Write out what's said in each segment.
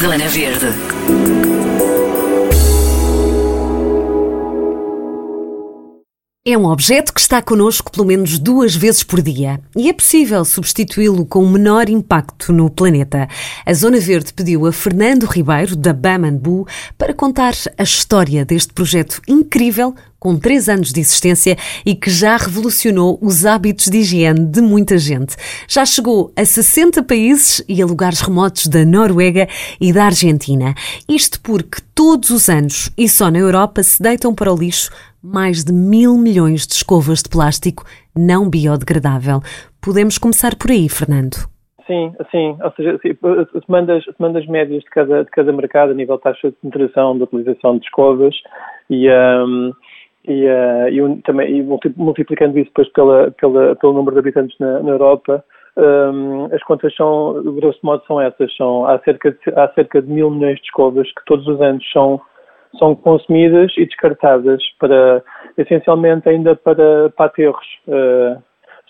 Zona Verde. É um objeto que está connosco pelo menos duas vezes por dia e é possível substituí-lo com menor impacto no planeta. A Zona Verde pediu a Fernando Ribeiro, da Bambu, para contar a história deste projeto incrível com três anos de existência e que já revolucionou os hábitos de higiene de muita gente. Já chegou a 60 países e a lugares remotos da Noruega e da Argentina. Isto porque todos os anos, e só na Europa, se deitam para o lixo mais de mil milhões de escovas de plástico não biodegradável. Podemos começar por aí, Fernando. Sim, sim, ou seja, demandas, as demandas médias de cada, de cada mercado a nível de taxa de penetração, de utilização de escovas e, um, e, uh, e, também, e multiplicando isso depois pela, pela, pelo número de habitantes na, na Europa, um, as contas são, grosso modo, são essas. São, há, cerca de, há cerca de mil milhões de escovas que todos os anos são, são consumidas e descartadas para, essencialmente ainda para, para aterros. Uh,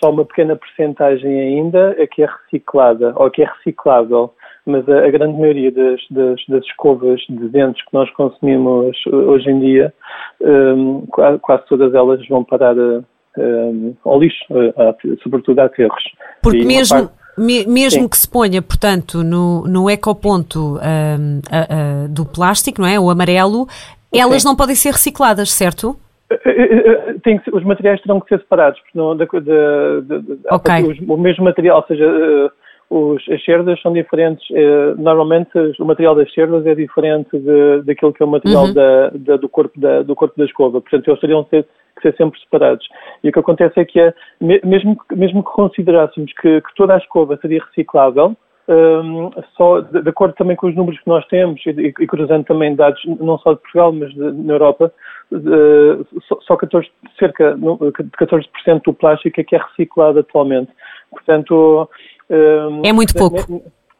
só uma pequena percentagem ainda é que é reciclada ou que é reciclável mas a, a grande maioria das, das, das, escovas de dentes que nós consumimos hoje em dia, um, quase todas elas vão parar um, ao lixo, a, sobretudo a aterros. Porque mesmo, parte... mesmo que se ponha, portanto, no, no ecoponto um, a, do plástico, não é? O amarelo, elas Sim. não podem ser recicladas, certo? Eh, eh, eh, que, os materiais terão que ser separados, porque não, okay. o mesmo material, ou seja, os, as cerdas são diferentes. Eh, normalmente o material das cerdas é diferente de, daquilo que é o material uhum. da, da, do, corpo da, do corpo da escova. Portanto, eles teriam que ser, que ser sempre separados. E o que acontece é que, é, mesmo, mesmo que considerássemos que, que toda a escova seria reciclável, um, ehm, só de, de, acordo também com os números que nós temos e, e, cruzando também dados não só de Portugal, mas de, na Europa, só, só 14, cerca de 14% do plástico é que é reciclado atualmente. Portanto, é muito pouco.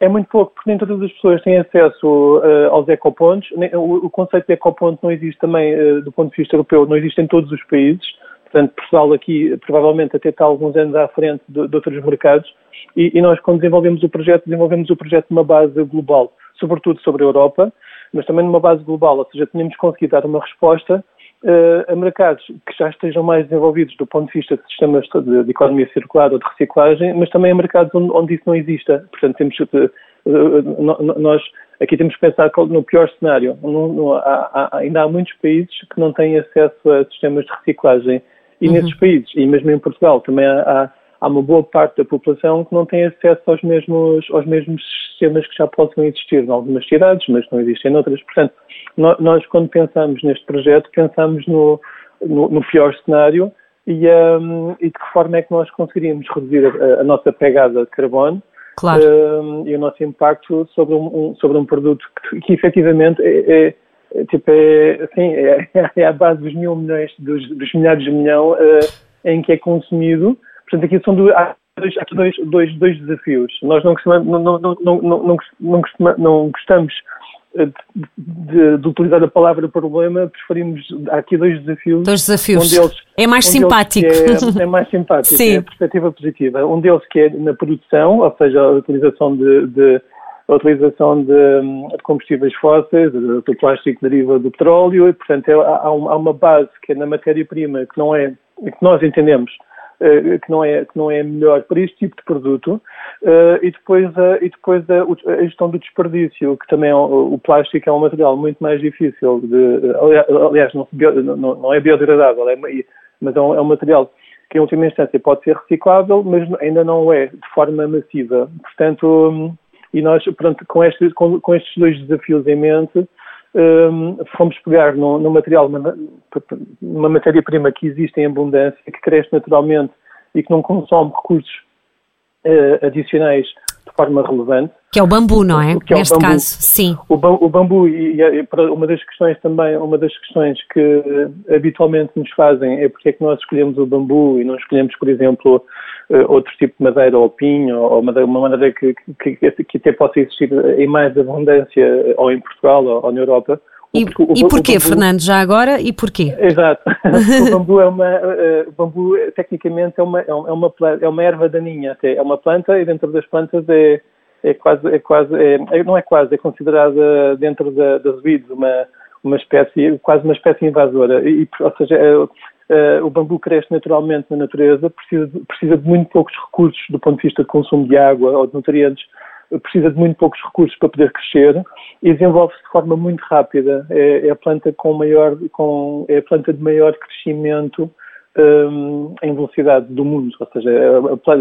É, é, muito pouco, porque nem todas as pessoas têm acesso uh, aos ecopontos. O, o, conceito de ecoponto não existe também, uh, do ponto de vista europeu, não existe em todos os países. Portanto, Portugal aqui provavelmente até está alguns anos à frente de, de outros mercados. E, e, nós, quando desenvolvemos o projeto, desenvolvemos o projeto numa base global, sobretudo sobre a Europa, mas também numa base global, ou seja, tínhamos conseguido dar uma resposta uh, a mercados que já estejam mais desenvolvidos do ponto de vista de sistemas de, de economia circular ou de reciclagem, mas também a mercados onde, onde isso não exista. Portanto, temos, uh, nós aqui temos que pensar no pior cenário. No, no, há, há, ainda há muitos países que não têm acesso a sistemas de reciclagem. E uhum. nesses países, e mesmo em Portugal, também há, há uma boa parte da população que não tem acesso aos mesmos, aos mesmos sistemas que já possam existir em algumas cidades, mas não existem em outras. Portanto, nós, quando pensamos neste projeto, pensamos no, no, no pior cenário e, um, e, de que forma é que nós conseguiríamos reduzir a, a nossa pegada de carbono claro. um, e o nosso impacto sobre um, sobre um produto que, que efetivamente é, é, é tipo, é, assim, é, é a base dos mil milhões, dos, dos milhares de milhão uh, em que é consumido Portanto, aqui são dois, há dois, dois, dois, desafios. Nós não, costumamos, não, não, não, não, não, não gostamos eh, de, de, utilizar a palavra problema, preferimos. Há aqui dois desafios. Dois desafios. Um deles, é mais um simpático. É, é, mais simpático, Sim. é a perspectiva positiva. Um deles que é na produção, ou seja, a utilização de, de a utilização de, de, combustíveis fósseis, do plástico deriva do petróleo, e, portanto, é, há, há, uma base que é na matéria-prima que não é, que nós entendemos que não é que não é melhor para este tipo de produto. Uh, e depois a, e depois a, a, gestão do desperdício que também é, o plástico é um material muito mais difícil de aliás não, não, é biodegradável é, mas é um, é um material que em última instância pode ser reciclável mas ainda não é de forma massiva. Portanto e nós pronto, com, este, com, com estes dois desafios em mente um, fomos pegar no, no material, numa matéria-prima que existe em abundância, que cresce naturalmente e que não consome recursos uh, adicionais de forma relevante. Que é o bambu, não é? Que é Neste caso, sim. O, o bambu, e, e, uma das questões também, uma das questões que habitualmente nos fazem é porque é que nós escolhemos o bambu e não escolhemos, por exemplo, outro tipo de madeira ou pinho, ou madeira, uma madeira que, que, que, até possa existir em mais abundância ou em Portugal ou, ou na Europa. E, o, e porquê, bambu, Fernando, já agora, e porquê? Exato. o bambu é uma, uh, bambu tecnicamente é uma, é uma, é uma erva daninha até, é uma planta e dentro das plantas é, é quase, é quase é, é, não é quase, é considerada dentro da, das weeds uma, uma espécie, quase uma espécie invasora. E, ou seja, é, o bambu cresce naturalmente na natureza, precisa, precisa de muito poucos recursos do ponto de vista de consumo de água ou de nutrientes, precisa de muito poucos recursos para poder crescer e desenvolve-se de forma muito rápida. É, é, a planta com maior, com, é a planta de maior crescimento um, em velocidade do mundo. Ou seja,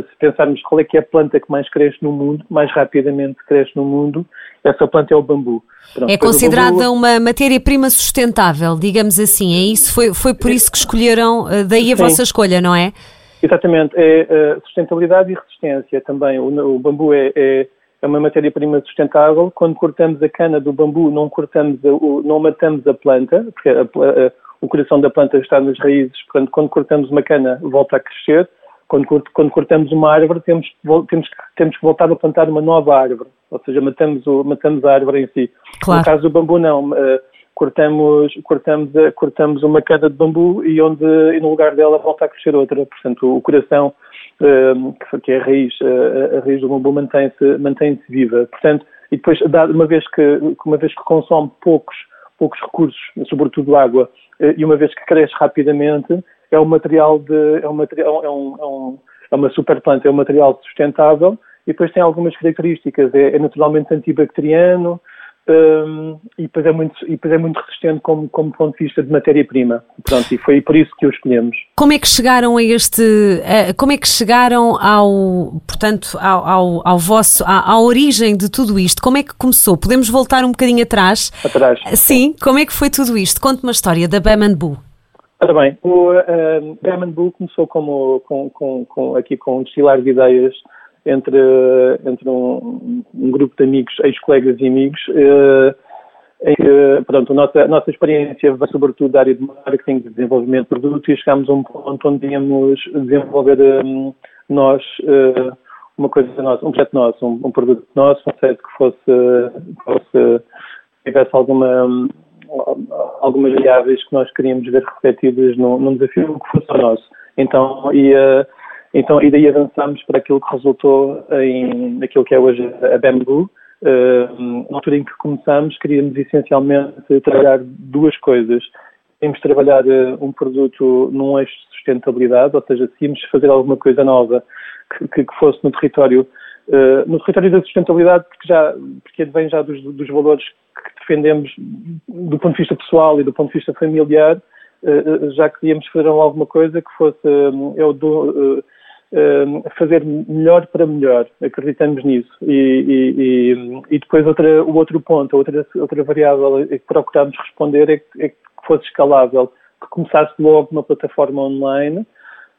se pensarmos qual é que é a planta que mais cresce no mundo, mais rapidamente cresce no mundo, essa planta é o bambu. Pronto, é considerada bambu... uma matéria-prima sustentável, digamos assim. É isso? Foi, foi por isso que escolheram, uh, daí a Sim. vossa escolha, não é? Exatamente. É uh, sustentabilidade e resistência também. O, o bambu é, é é uma matéria-prima sustentável. Quando cortamos a cana do bambu, não cortamos, a, não matamos a planta, porque a, a, o coração da planta está nas raízes, portanto, quando cortamos uma cana, volta a crescer. Quando, quando cortamos uma árvore, temos, temos, temos que voltar a plantar uma nova árvore, ou seja, matamos, o, matamos a árvore em si. Claro. No caso do bambu, não. Uh, cortamos, cortamos, cortamos uma cana de bambu e, onde, e no lugar dela volta a crescer outra. Portanto, o coração, que é a raiz, uh, a raiz do bambu, mantém-se mantém viva. Portanto, e depois, uma vez que, uma vez que consome poucos, poucos recursos, sobretudo água, eh, e uma vez que cresce rapidamente, é um material de, é um material, é, um, é, um, é uma superplanta, é um material sustentável e depois tem algumas características, é, é naturalmente antibacteriano, um, e, depois é muito, e depois é muito resistente como, como ponto de vista de matéria-prima. Pronto, e foi por isso que o escolhemos. Como é que chegaram a este, uh, como é que chegaram ao, portanto, ao, ao, ao vosso, à, à, origem de tudo isto? Como é que começou? Podemos voltar um bocadinho atrás? Atrás. Sim, como é que foi tudo isto? Conte uma história da Bam Boo. Ora bem, o uh, Bam Boo começou como, com, com, com, aqui com um destilar de ideias entre, entre um, um grupo de amigos, ex-colegas e amigos, eh, em que, pronto, a nossa, a nossa experiência vai sobretudo da área de marketing, de desenvolvimento de produto e chegámos a um ponto onde íamos desenvolver um, nós uh, uma coisa nossa, um projeto nosso, um, um produto nosso, um site que fosse, fosse tivesse alguma algumas variáveis que nós queríamos ver refletidas num, num desafio que fosse o nosso. Então, ia então, e daí avançámos para aquilo que resultou em naquilo que é hoje a Bamboo. Uh, na altura em que começámos, queríamos essencialmente trabalhar duas coisas. Queríamos trabalhar uh, um produto num eixo de sustentabilidade, ou seja, se íamos fazer alguma coisa nova que, que fosse no território, uh, no território da sustentabilidade, porque já, porque advém já dos, dos valores que defendemos do ponto de vista pessoal e do ponto de vista familiar, já queríamos fazer alguma coisa que fosse, eu dou, Ehm, fazer melhor para melhor, acreditamos nisso. E, e, e depois outra, o outro ponto, outra, outra variável que procuramos responder é que, é que fosse escalável, que começasse logo uma plataforma online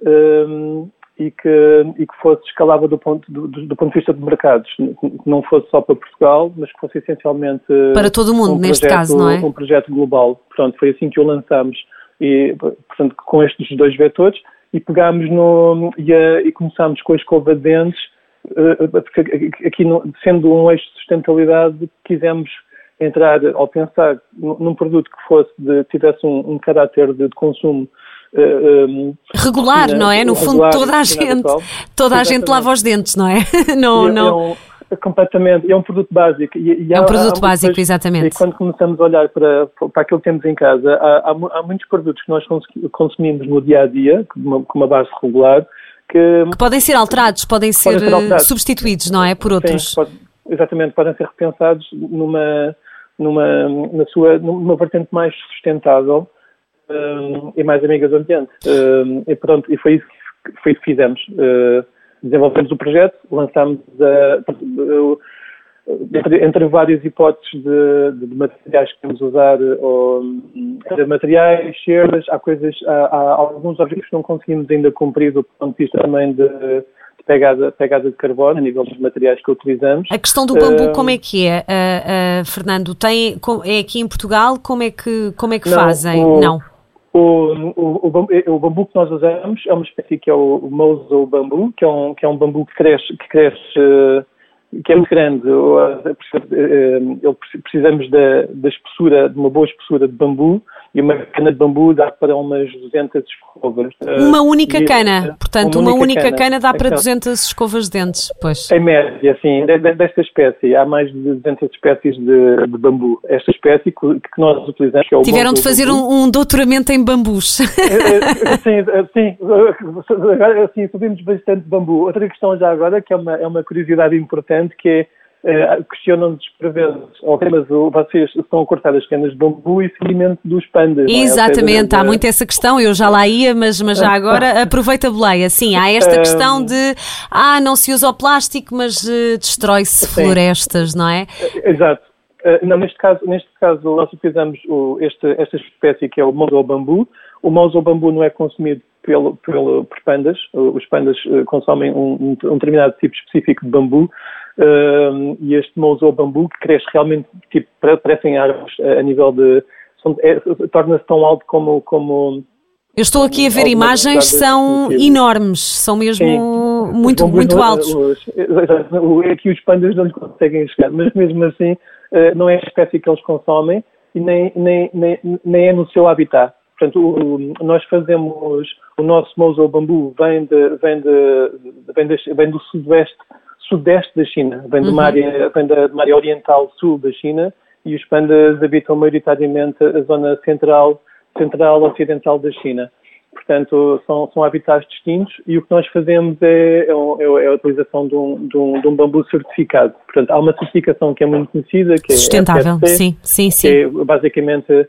um, ehm, e, que, e que fosse escalável do ponto, do, do, ponto de vista de mercados, que não fosse só para Portugal, mas que fosse essencialmente para todo o mundo, um neste projeto, caso, não é? Um projeto global. Portanto, foi assim que o lançamos. E, portanto, com estes dois vetores, e pegámos no e, uh, e começámos com a escova de dentes, uh, porque aqui sendo um eixo de sustentabilidade, quisemos entrar ao pensar num produto que fosse de, tivesse um, um caráter de, de consumo um, regular, não é? No fundo, toda a gente, toda a gente lava os dentes, não é? não, é, não. É um, completamente, é um produto básico. E, e é um produto há, básico, depois, exatamente. E quando começamos a olhar para, para aquilo que temos em casa, há, há, há muitos produtos que nós consumimos no dia a dia, com uma, com uma base regular, que, que, podem ser alterados, podem ser, podem ser alterados. substituídos, não é? Por outros. Sim, pode, exatamente, podem ser repensados numa, numa, na sua, numa vertente mais sustentável um, e mais amiga do ambiente. Um, e pronto, e foi isso, foi isso que fizemos. Uh, desenvolvemos o projeto, lançámos a, entre, entre, várias hipóteses de, de, materiais que queremos usar, ou, de materiais, cerdas, há coisas, há, há, alguns objetivos que não conseguimos ainda cumprir do ponto de vista também de, de pegada, pegada de carbono, a nível dos materiais que utilizamos. A questão do bambu, uh, como é que é, uh, uh, Fernando? Tem, é aqui em Portugal? Como é que, como é que não, fazem? O, não. O, o, o, bambu, o, bambu, que nós usamos é uma espécie que é o, o bambu, que é um, que é um bambu que cresce, que cresce uh, que é muito grande. Precisamos da, da espessura, de uma boa espessura de bambu e uma cana de bambu dá para umas 200 escovas. Uma única e, cana, portanto, uma, uma única, cana, cana dá para então, 200 escovas de dentes, pois. Em média, sim, desta espécie. Há mais de 200 espécies de, de bambu. Esta espécie que, que nós utilizamos é o Tiveram de fazer um, um, doutoramento em bambus. sim, sim, agora sim, subimos bastante bambu. Outra questão já agora, que é uma, é uma curiosidade importante, que é Uh, questionam-nos por vezes, ok, mas vocês estão a cortar as canas de bambu e se alimentam dos pandas. É? Exatamente, é? há muito essa questão, eu já lá ia, mas, mas já agora aproveita a boleia. Sim, há esta questão de, ah, não se usa o plástico, mas uh, destrói-se florestas, não é? Exato. Uh, não, neste caso, neste caso, nós utilizamos o, este, esta espécie que é o mousou bambu. O mousou bambu não é consumido pelo, pelo, por pandas. Os pandas consomem um, um, determinado tipo específico de bambu uh, e este mousou bambu que cresce realmente, tipo, parecem árvores a, nível de. É, torna-se tão alto como, como eu estou aqui a ver imagens, são enormes, são mesmo Sim, muito, muito altos. aqui os pandas não conseguem chegar, mas mesmo assim eh, não é a espécie que eles consomem e nem, nem, nem, nem é no seu habitat. Portanto, o, nós fazemos, o nosso mousou bambu vem, de, vem, de, vem, de, vem do sudoeste sudeste da China, vem, de uma uhum. área, vem da, de uma área oriental sul da China e os pandas habitam maioritariamente a zona central, central ocidental da China. Portanto, são, são habitats distintos e o que nós fazemos é, é, é, é a utilização de um, de, um, de um, bambu certificado. Portanto, há uma certificação que é muito conhecida, que é Sustentável, é sim, sim, sim. Que é basicamente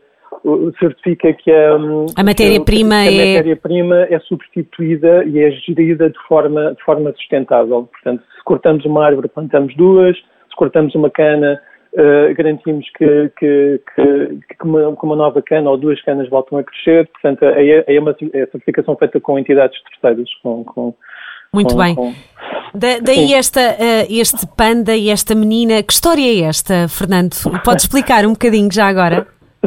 certifica que a, a matéria-prima é... A matéria-prima é substituída e é gerida de forma, de forma sustentável. Portanto, se cortamos uma árvore, plantamos duas, se cortamos uma cana, uh, garantimos que, que, que, que uma, uma, nova cana ou duas canas voltam a crescer. Portanto, é, é uma é certificação feita com entidades terceiras, com, com muito bem. Da, daí esta, uh, este panda e esta menina, que história é esta, Fernando? Pode explicar um bocadinho já agora?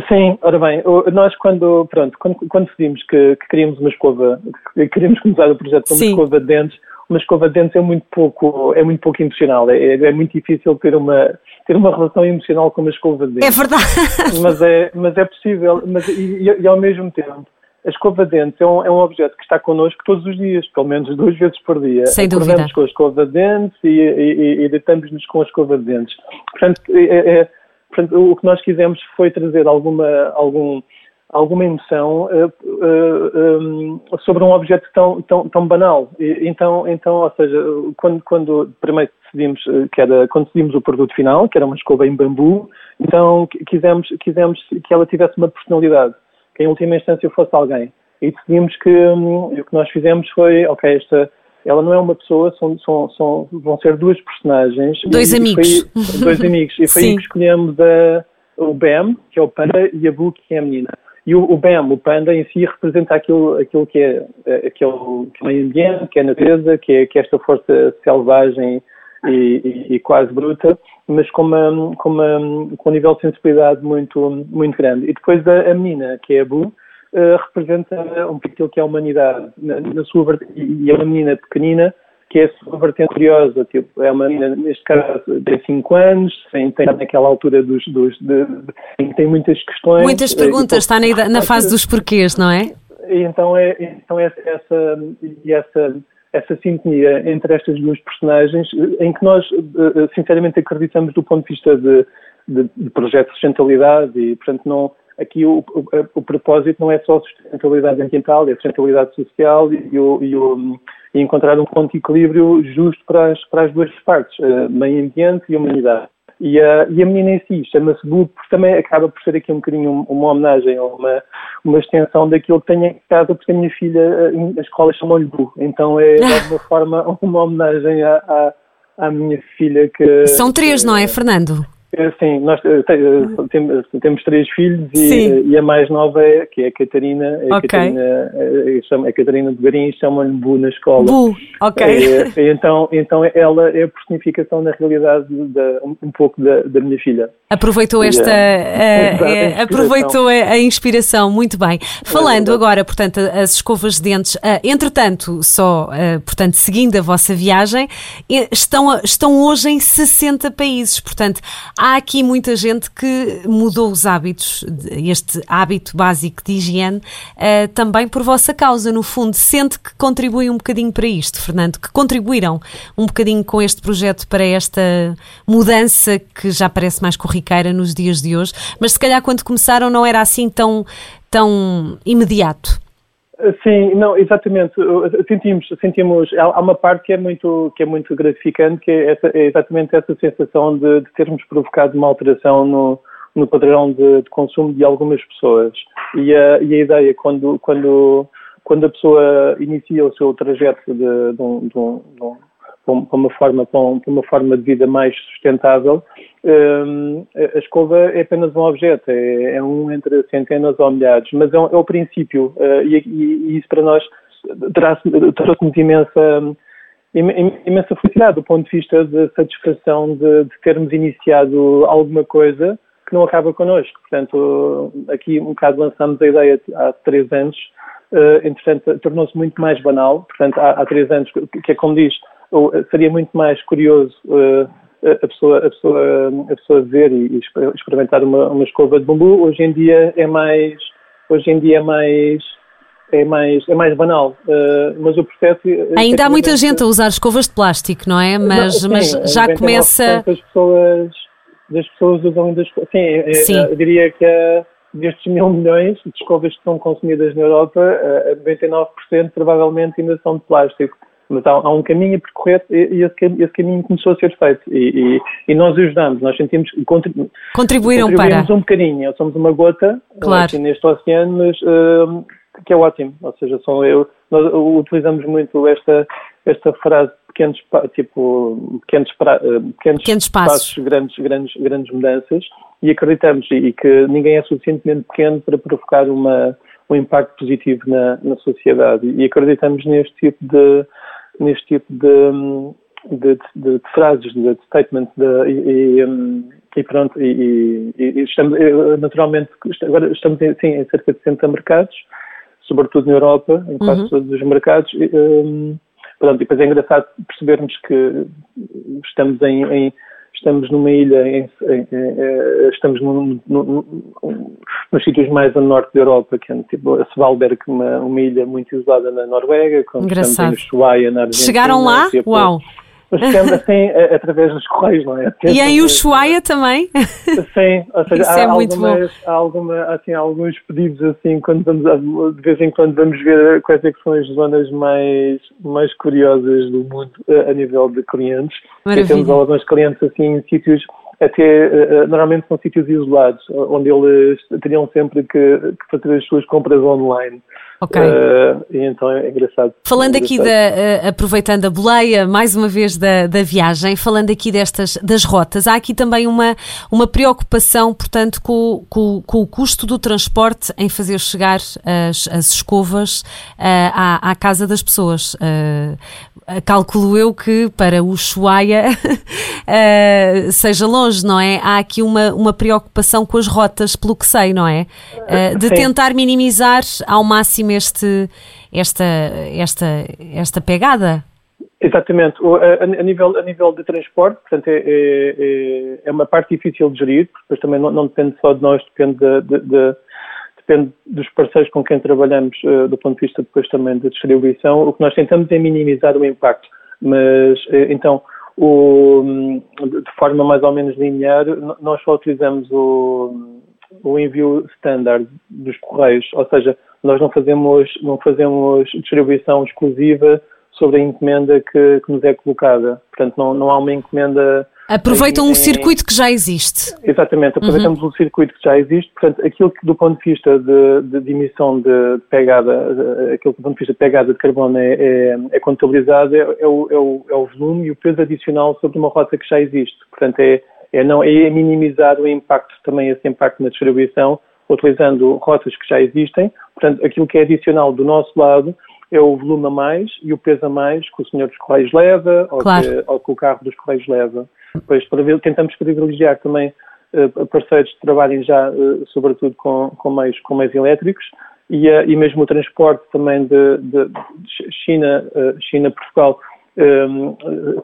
Sim, ora bem, nós quando, pronto, quando, quando decidimos que, que queríamos uma escova, que queríamos começar o projeto com uma Sim. escova de dentes, uma escova de dentes é muito pouco, é muito pouco emocional, é, é muito difícil ter uma, ter uma relação emocional com uma escova de dentes. É verdade. Mas é, mas é possível, mas, e, e ao mesmo tempo, a escova de dentes é um, é um objeto que está connosco todos os dias, pelo menos duas vezes por dia. Sem dúvida. Acordamos com a escova de dentes e, e, e deitamos-nos com a escova de dentes. Portanto, é, é Portanto, o que nós quisemos foi trazer alguma, algum, alguma emoção uh, uh, um, sobre um objeto tão, tão, tão banal. E, então, então, ou seja, quando, quando primeiro decidimos que era, quando decidimos o produto final, que era uma escova em bambu, então quisemos, quisemos que ela tivesse uma personalidade, que em última instância fosse alguém. E decidimos que um, o que nós fizemos foi, ok, esta ela não é uma pessoa, são, são, são vão ser duas personagens. Dois e, amigos. E foi, dois amigos. E foi aí que escolhemos a, o Bam, que é o panda, e a Boo, que é a menina. E o, o Bam, o panda em si, representa aquilo, aquilo que, é, aquele, que é o meio ambiente, que é a natureza, que é, que é esta força selvagem e, e, e, quase bruta, mas com, uma, com, uma, com um nível de sensibilidade muito, muito grande. E depois a, a menina, que é a Boo, uh, representa um pouco aquilo que é a humanidade na, na sua e é uma menina pequenina que é a sua vertente curiosa, tipo, é uma menina, neste caso, tem 5 anos, tem, tem naquela altura dos, dos de, de, tem muitas questões. Muitas eh, perguntas, está na, na fase dos porquês, não é? Então é, então é essa, essa, essa sintonia entre estas duas personagens, em que nós, eh, sinceramente, acreditamos do ponto de vista de, de, de projeto de sustentabilidade e, portanto, não, aqui o, o, o, propósito não é só sustentabilidade ambiental, é sustentabilidade social e, o, e, e, encontrar um ponto de equilíbrio justo para as, para as duas partes, uh, meio ambiente e humanidade. E a, e a menina em si chama-se Blue, porque também acaba por ser aqui um bocadinho uma homenagem ou uma, uma extensão daquilo que tenho em casa, porque a minha filha, eh, a escola chamou-lhe Blue. Então é de alguma forma uma homenagem à, à, à minha filha que. São três, não é, Fernando? Sim, nós temos, temos três filhos e, e, a mais nova é, que é a Catarina, a okay. Catarina, a Catarina de Garim chama-lhe Bu na escola. Bu, ok. É, então, então ela é a personificação na realidade de, um pouco da, da minha filha. Aproveitou esta, uh, aproveitou a, inspiração, muito bem. Falando é agora, portanto, as escovas de dentes, entretanto, só, portanto, seguindo a vossa viagem, estão, estão hoje em 60 países, portanto, há aqui muita gente que mudou os hábitos, este hábito básico de higiene, também por vossa causa, no fundo, sente que contribui um bocadinho para isto, Fernando, que contribuíram um bocadinho com este projeto para esta mudança que já parece mais corriqueira nos dias de hoje, mas se calhar quando começaram não era assim tão, tão imediato. Sim, não, exatamente. Sentimos, sentimos. Há uma parte que é muito, que é muito gratificante, que é, essa, é exatamente essa sensação de, de, termos provocado uma alteração no, no padrão de, de, consumo de algumas pessoas. E a, e a ideia, quando, quando, quando a pessoa inicia o seu trajeto de, de, um, um, para uma forma, para uma forma de vida mais sustentável, um, a escova é apenas um objeto, é, é, um entre centenas ou milhares, mas é, é o princípio uh, e, isso para nós trouxe-nos imensa, imensa felicidade do ponto de vista de satisfação de, termos iniciado alguma coisa que não acaba connosco. Portanto, aqui um bocado lançamos a ideia há três anos, uh, entretanto tornou-se muito mais banal, portanto há, há três anos, que é como diz, seria muito mais curioso uh, a pessoa, a pessoa, a pessoa ver e experimentar uma, uma escova de bambu. Hoje em dia é mais, hoje em dia é mais é mais, é mais banal, uh, mas o processo... Ainda há muita gente a usar escovas de plástico, não é? Mas, não, sim, mas já começa... As pessoas, as pessoas usam ainda... Sim, é, sim. eu diria que destes mil milhões de escovas que são consumidas na Europa, 99% provavelmente ainda são de plástico mas há, há, um caminho a percorrer e esse, esse, caminho começou a ser feito. E, e, e nós ajudamos, nós sentimos contribu contribuíram para. um bocadinho, somos uma gota claro. aqui neste oceano, mas uh, que é ótimo, ou seja, são eu, nós utilizamos muito esta, esta frase pequenos, tipo, pequenos, pra, eh, pequenos, pequenos passos, passos, grandes, grandes, grandes mudanças. E acreditamos e, e que ninguém é suficientemente pequeno para provocar uma, um impacto positivo na, na sociedade. E acreditamos neste tipo de neste tipo de, de, de, de frases, de, statements e, e, pronto, e, e, estamos, naturalmente, agora estamos em, sim, em cerca de 60 mercados, sobretudo na Europa, em quase uhum. todos os mercados. E, um, pronto, e depois é engraçado percebermos que estamos em, em estamos numa ilha, em, em, em, estamos num, num, num, nos sítios mais a norte da Europa, que é tipo a Svalbard, uma, uma ilha muito isolada na Noruega, como estamos em Ushuaia, na Argentina. Chegaram lá? Uau! Mas chegamos assim através dos correios, não é? e em Ushuaia também? Sim, ou seja, há, é algumas, há, alguma, assim, há alguns pedidos assim, quando vamos, de vez em quando vamos ver quais é são as zonas mais, mais curiosas do mundo a, a nível de clientes. Maravilha. E temos alguns clientes assim em sítios até normalmente são sítios isolados, onde eles teriam sempre que, que fazer as suas compras online. Ok. Uh, e então é engraçado. Falando é aqui da, uh, aproveitando a boleia, mais uma vez da, da viagem, falando aqui destas das rotas, há aqui também uma, uma preocupação, portanto, com, com, com o custo do transporte em fazer chegar as, as escovas uh, à, à casa das pessoas. calculo eu que para o Ushuaia seja longe, não é? Há aqui uma, uma preocupação com as rotas, pelo que sei, não é? de Sim. tentar minimizar ao máximo este, esta, esta, esta pegada? Exatamente. A, a, nível, a nível de transporte, portanto, é, é, é, uma parte difícil de gerir, porque também não, não depende só de nós, depende, de, de, de, depende dos parceiros com quem trabalhamos uh, do ponto de vista depois também da distribuição. O que nós tentamos é minimizar o impacto, mas uh, então, o, de forma mais ou menos linear, nós só utilizamos o, o envio standard dos correios, ou seja, nós não fazemos, não fazemos distribuição exclusiva sobre a encomenda que, que nos é colocada. Portanto, não, não há uma encomenda. Aproveitam em, um circuito que já existe. Exatamente, aproveitamos uhum. um circuito que já existe. Portanto, aquilo que do ponto de vista de, de, de emissão de pegada, aquilo que do ponto de vista de pegada de carbono é, é, é contabilizado, é, é, o, é, o, é o volume e o peso adicional sobre uma rota que já existe. Portanto, é, é, não, é minimizar o impacto, também esse impacto na distribuição, utilizando rotas que já existem. Portanto, aquilo que é adicional do nosso lado é o volume a mais e o peso a mais que o senhor dos Correios leva ou, claro. que, ou que o carro dos Correios leva. Ver, tentamos privilegiar também uh, parceiros que trabalhem já, uh, sobretudo, com, com, meios, com meios elétricos e, uh, e mesmo o transporte também de, de, de China, China-Portugal. Um,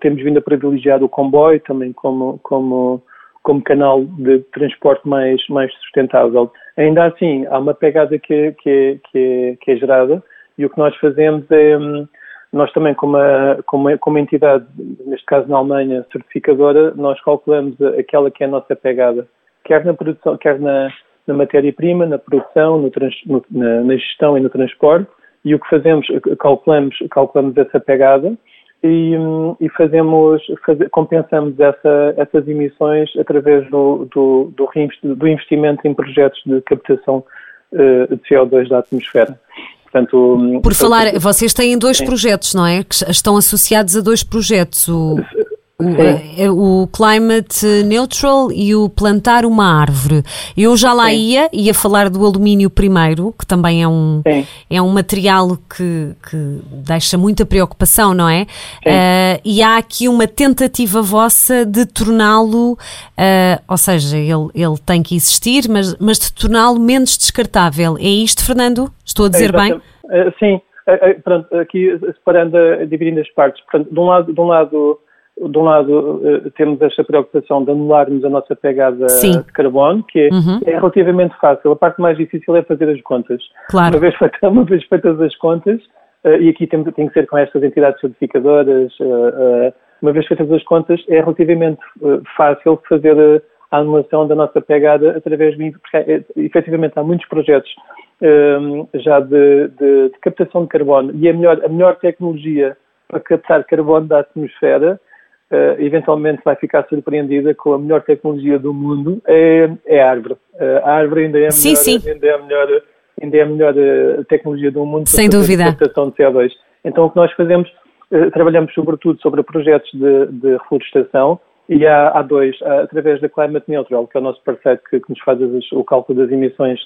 temos vindo a privilegiar o comboio também como, como, como canal de transporte mais, mais sustentável. Ainda assim, há uma pegada que, que, que, que é gerada e o que nós fazemos é, hum, nós também como, a, como, como entidade, neste caso na Alemanha, certificadora, nós calculamos aquela que é a nossa pegada, quer na produção, quer na, na matéria-prima, na produção, no trans, no, na, na, gestão e no transporte, e o que fazemos, calculamos, calculamos essa pegada e, e fazemos, faz, compensamos essa, essas emissões através do, do, do, investimento em projetos de captação uh, de CO2 da atmosfera. Portanto, Por falar, vocês têm dois sim. projetos, não é? Que estão associados a dois projetos. O, o, é, o, Climate Neutral e o Plantar uma Árvore. Eu já lá Sim. ia, ia falar do alumínio primeiro, que também é um, é um material que, que deixa muita preocupação, não é? Uh, e há aqui uma tentativa vossa de torná-lo, uh, ou seja, ele, ele tem que existir, mas, mas de torná-lo menos descartável. É isto, Fernando? Estou a dizer bem? Uh, sim, pronto, aqui separando, dividindo as partes. Portanto, de um lado, de um lado de um lado, eh, temos esta preocupação de anularmos a nossa pegada Sim. de carbono, que é, uhum. é, relativamente fácil. A parte mais difícil é fazer as contas. Claro. Uma vez, feita, uma vez feitas as contas, uh, e aqui tem, tem, que ser com estas entidades certificadoras, uh, uh, uma vez feitas as contas, é relativamente fácil fazer a anulação da nossa pegada através de. Porque, é, efetivamente, há muitos projetos já de, de, de captação de carbono e a melhor, a melhor tecnologia para captar carbono da atmosfera uh, eventualmente vai ficar surpreendida com a melhor tecnologia do mundo, é, é a árvore. Uh, a árvore ainda é a sim, melhor, sim. Ainda é a melhor, ainda é a melhor uh, tecnologia do mundo Sem dúvida. para captação de CO2. Então o que nós fazemos, trabalhamos sobretudo sobre projetos de, de reflorestação e há, há dois, através da Climate Neutral, que é o nosso parceiro que, que nos faz as, o cálculo das emissões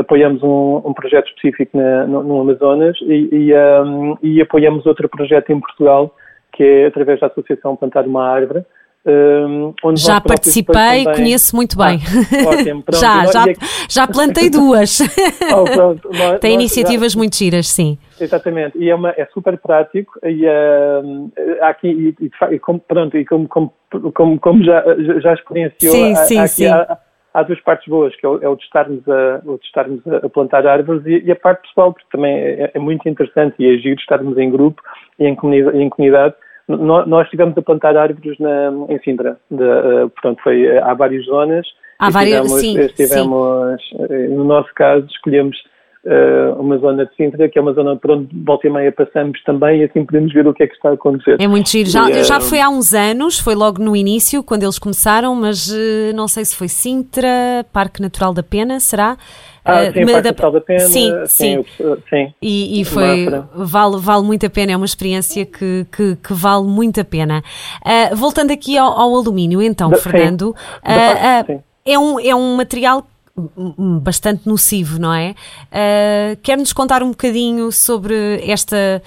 apoiamos um, um, projeto específico na, no, no Amazonas e, e, um, e, apoiamos outro projeto em Portugal que é através da Associação Plantar uma Árvore. Um, já participei, também... conheço muito bem. Ah, ótimo, pronto, já, já, já plantei duas. oh, nós, Tem nós, iniciativas já... muito giras, sim. Exatamente, e é, uma, é super prático e uh, aqui, e, e, como, pronto, e como, como, como, como já, já experienciou, sim, sim, aqui sim. Há, há duas partes boas, que é o, é o de estarmos, a, o de estarmos a plantar árvores e, e, a parte pessoal, porque também é, é, muito interessante e é giro estarmos em grupo e em comunidade, em comunidade nós estivemos a plantar árvores na, em Sintra. De, uh, portanto, foi, eh, há várias zonas. Há várias, sim, estivemos, sim. Eh, no nosso caso, escolhemos uh, uma zona de Sintra, que é uma zona por onde volta e meia passamos também e assim podemos ver o que é que está a acontecer. É muito giro. Já, já fui há uns anos, foi logo no início, quando eles começaram, mas uh, não sei se foi Sintra, Parque Natural da Pena, será? Ah, sim, uh, da, da Pena. Sim, sim. sim. E, e foi, vale, vale muito a pena, é uma experiência que, que, que vale muito a pena. Uh, voltando aqui ao, ao alumínio, então, Fernando, uh, é, um, é um material bastante nocivo, não é? Quer-nos contar um bocadinho sobre esta,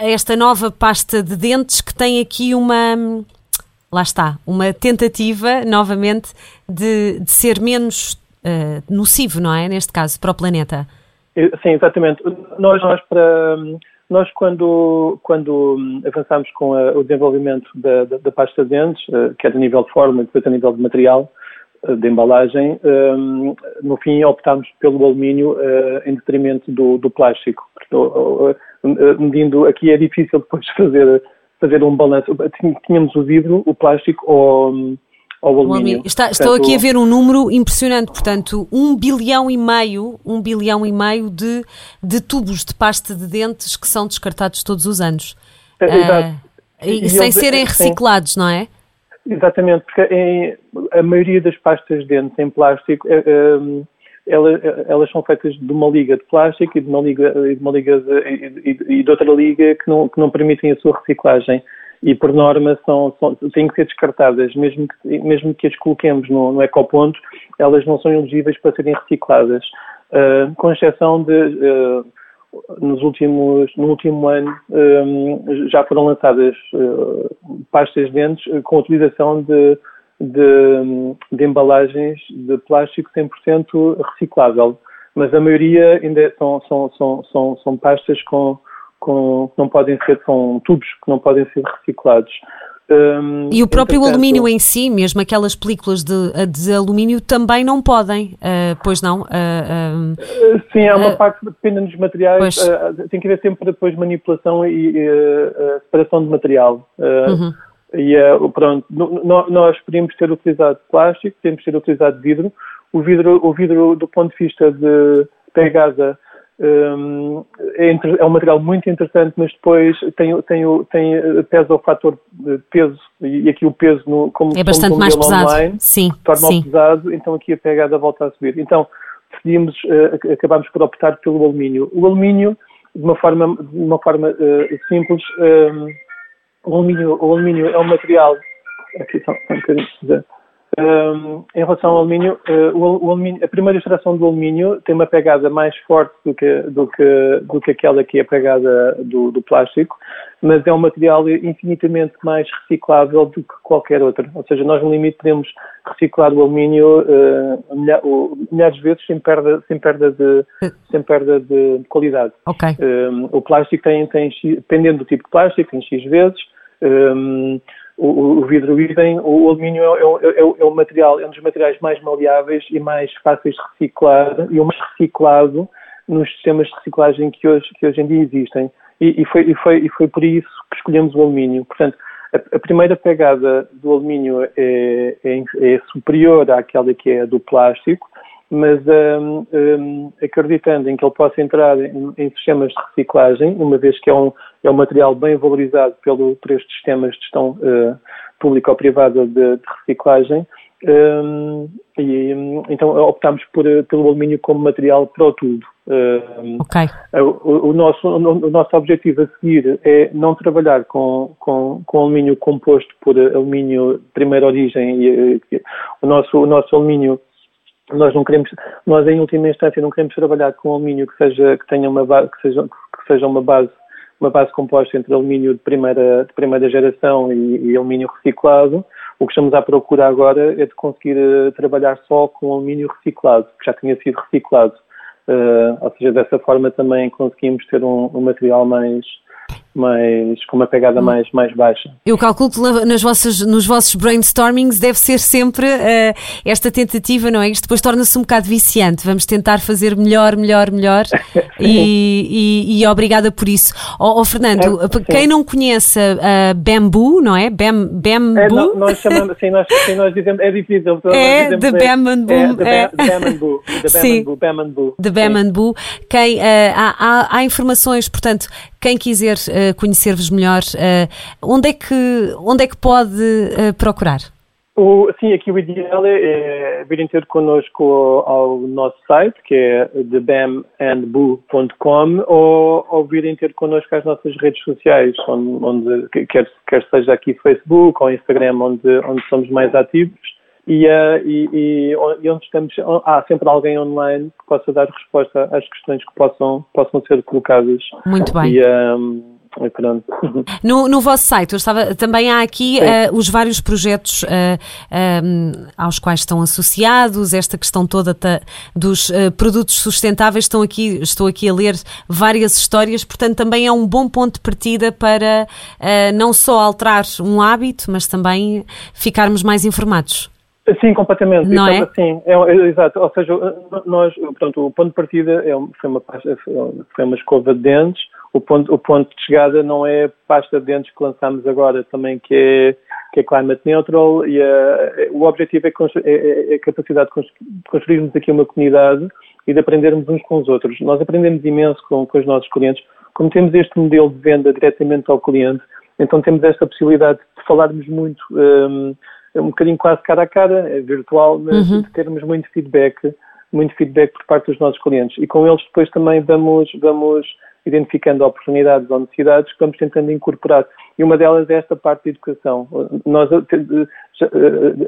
esta nova pasta de dentes que tem aqui uma. Lá está, uma tentativa, novamente, de, de ser menos uh, nocivo, não é? Neste caso, para o planeta. Sim, exatamente. Nós, nós, para, nós quando, quando avançamos com a, o desenvolvimento da, da, da, pasta de dentes, uh, quer a nível de forma depois a nível de material, uh, de embalagem, um, no fim optámos pelo alumínio uh, em detrimento do, do plástico. medindo, aqui é difícil depois fazer, fazer um balanço. Tínhamos o vidro, o plástico ou ao alumínio. Está, estou portanto, aqui a ver um número impressionante, portanto, um bilhão e meio, um bilhão e meio de, de tubos de pasta de dentes que são descartados todos os anos. É. Uh, e, e sem eles, serem reciclados, sim. não é? Exatamente, porque em, a maioria das pastas de dentes em plástico é, é, elas, elas, são feitas de uma liga de plástico e de uma liga, de, uma liga de, e, de outra liga que não, que não permitem a sua reciclagem. e por norma são, são, têm que ser descartadas, mesmo que, mesmo que as coloquemos no, no ecoponto, elas não são elegíveis para serem recicladas, uh, com exceção de uh, nos últimos, no último ano um, já foram lançadas uh, pastas de dentes com a utilização de, de, de, embalagens de plástico 100% reciclável, mas a maioria ainda são, são, são, são, são pastas com, com, que não podem ser, são tubos que não podem ser reciclados. Um, e o próprio alumínio em si, mesmo aquelas películas de, de alumínio, também não podem, uh, pois não? Uh, uh, sim, há uma parte que depende dos materiais, tem que haver sempre depois manipulação e separação de material. Uhum. E pronto, nós podíamos ter utilizado plástico, podemos ter utilizado vidro. O vidro, o vidro do ponto de vista de pegada é, é, um material muito interessante, mas depois tem, tem, tem eh, pesa o fator peso e aqui o peso no, como é bastante mais pesado, online, sim, torna sim. pesado, então aqui a pegada volta a subir. Então decidimos, uh, acabámos por optar pelo alumínio. O alumínio, de uma forma, de uma forma uh, simples, um, o, alumínio, o alumínio é um material aqui só um bocadinho, um, em relação ao alumínio, uh, o, o, alumínio, a primeira extração do alumínio tem uma pegada mais forte do que, do que, do que aquela que é a pegada do, do, plástico, mas é um material infinitamente mais reciclável do que qualquer outro. Ou seja, nós no limite podemos reciclar o alumínio uh, milha, milhares de vezes sem perda, sem perda, de, sem perda de qualidade. Okay. Um, o plástico tem, tem, dependendo do tipo de plástico, tem X vezes. Um, o, o vidro idem, o alumínio é, é, é, é, o material, é um dos materiais mais maleáveis e mais fáceis de reciclar e o mais reciclado nos sistemas de reciclagem que hoje, que hoje em dia existem. E, e, foi, e, foi, e foi por isso que escolhemos o alumínio. Portanto, a, a primeira pegada do alumínio é, é, é, superior àquela que é do plástico, mas um, um, acreditando em que ele possa entrar em, em, sistemas de reciclagem, uma vez que é um, é um material bem valorizado pelo, por estes sistemas de gestão uh, pública ou privada de, de reciclagem, um, e então optámos por, pelo alumínio como material para o tudo. Um, okay. o, o, nosso, o, nosso objetivo a seguir é não trabalhar com, com, com alumínio composto por alumínio de primeira origem. E, e, o, nosso, o nosso alumínio nós não queremos, nós em última instância não queremos trabalhar com alumínio que seja que tenha uma base, que seja, que seja uma base uma base composta entre alumínio de primeira de primeira geração e, e alumínio reciclado. O que estamos à procura agora é de conseguir uh, trabalhar só com alumínio reciclado, que já tinha sido reciclado. Uh, ou seja, dessa forma também conseguimos ter um, um material mais mais, com uma pegada hum. mais, mais baixa. Eu calculo que nas vossas, nos vossos brainstormings deve ser sempre uh, esta tentativa, não é? Isto depois torna-se um bocado viciante. Vamos tentar fazer melhor, melhor, melhor e, e, e, obrigada por isso. Ó oh, oh, Fernando, é, quem não conhece uh, Bamboo, não é? Bam, bamboo? É, não, nós chamamos, sim, nós, sim, nós dizemos, é difícil. É, de Bamboo. É, de Bamboo. Sim, de Bamboo. Quem, uh, há, há, há informações, portanto, quem quiser uh, conhecer-vos melhor, uh, onde, é que, onde é que pode uh, procurar? O, sim, aqui o ideal é, é virem ter connosco ao, ao, nosso site, que é thebamandboo.com, ou, ou virem ter connosco às nossas redes sociais, onde, onde quer, quer seja aqui Facebook ou Instagram, onde, onde somos mais ativos e, uh, e, e, e, onde estamos, há sempre alguém online que possa dar resposta às questões que possam, possam ser colocadas. Muito bem. E, um, no, no vosso site, eu estava, também há aqui uh, os vários projetos uh, um, aos quais estão associados, esta questão toda dos uh, produtos sustentáveis, estão aqui, estou aqui a ler várias histórias, portanto também é um bom ponto de partida para não só alterar um hábito, mas também ficarmos mais informados. Sim, completamente. Não é? Sim, é, é, exato. Ou seja, nós, portanto, o ponto de partida é, foi, uma, foi uma escova de dentes. O ponto, o ponto de chegada não é a pasta de dentes que lançamos agora também, que é, que é climate neutral. E a, o objetivo é, é, é, é a capacidade de construirmos aqui uma comunidade e de aprendermos uns com os outros. Nós aprendemos imenso com, com os nossos clientes. Como temos este modelo de venda diretamente ao cliente, então temos esta possibilidade de falarmos muito. Um, é um bocadinho quase cara a cara, é virtual, mas uhum. termos muito feedback, muito feedback por parte dos nossos clientes. E com eles depois também vamos, vamos identificando oportunidades ou necessidades que vamos tentando incorporar. E uma delas é esta parte da educação. Nós,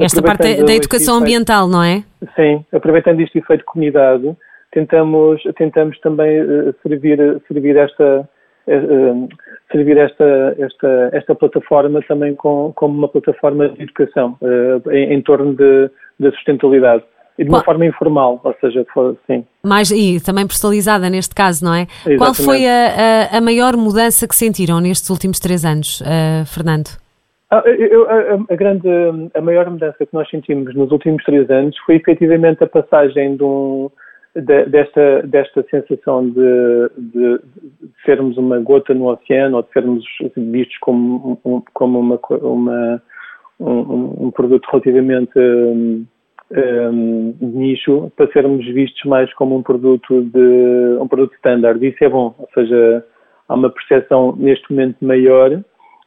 esta parte da educação ambiental, não é? Sim, aproveitando este efeito de comunidade, tentamos, tentamos também servir, servir esta servir esta, esta, esta plataforma também com, como uma plataforma de educação em, em torno de, da sustentabilidade e de uma Qual... forma informal, ou seja, sim. Mais, e também personalizada neste caso, não é? Exatamente. Qual foi a, a, a, maior mudança que sentiram nestes últimos três anos, uh, Fernando? Ah, eu, a, a, grande, a maior mudança que nós sentimos nos últimos três anos foi efetivamente a passagem de um, de, desta, desta sensação de, de, sermos uma gota no oceano ou de sermos vistos como, um, como uma, uma um, um, produto relativamente um, um, nicho para sermos vistos mais como um produto de um produto standard. Isso é bom, ou seja, há uma percepção neste momento maior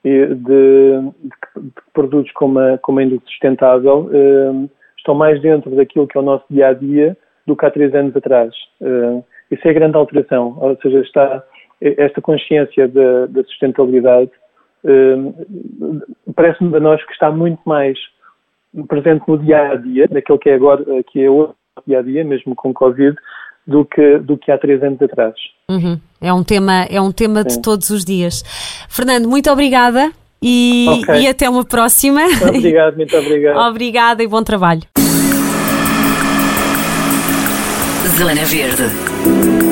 de, de, de produtos como a, como a indústria sustentável um, estão mais dentro daquilo que é o nosso dia a dia do que há três anos atrás. Uh, isso é a grande alteração, ou seja, está esta consciência da, da sustentabilidade uh, parece-me a nós que está muito mais presente no dia a dia, naquele que é agora, que é o dia a dia, mesmo com Covid, do que, do que há três anos atrás. Uhum. É um tema, é um tema de todos os dias. Fernando, muito obrigada e, okay. e até uma próxima. Obrigado, muito obrigado. obrigada e bom trabalho. Zona Verde.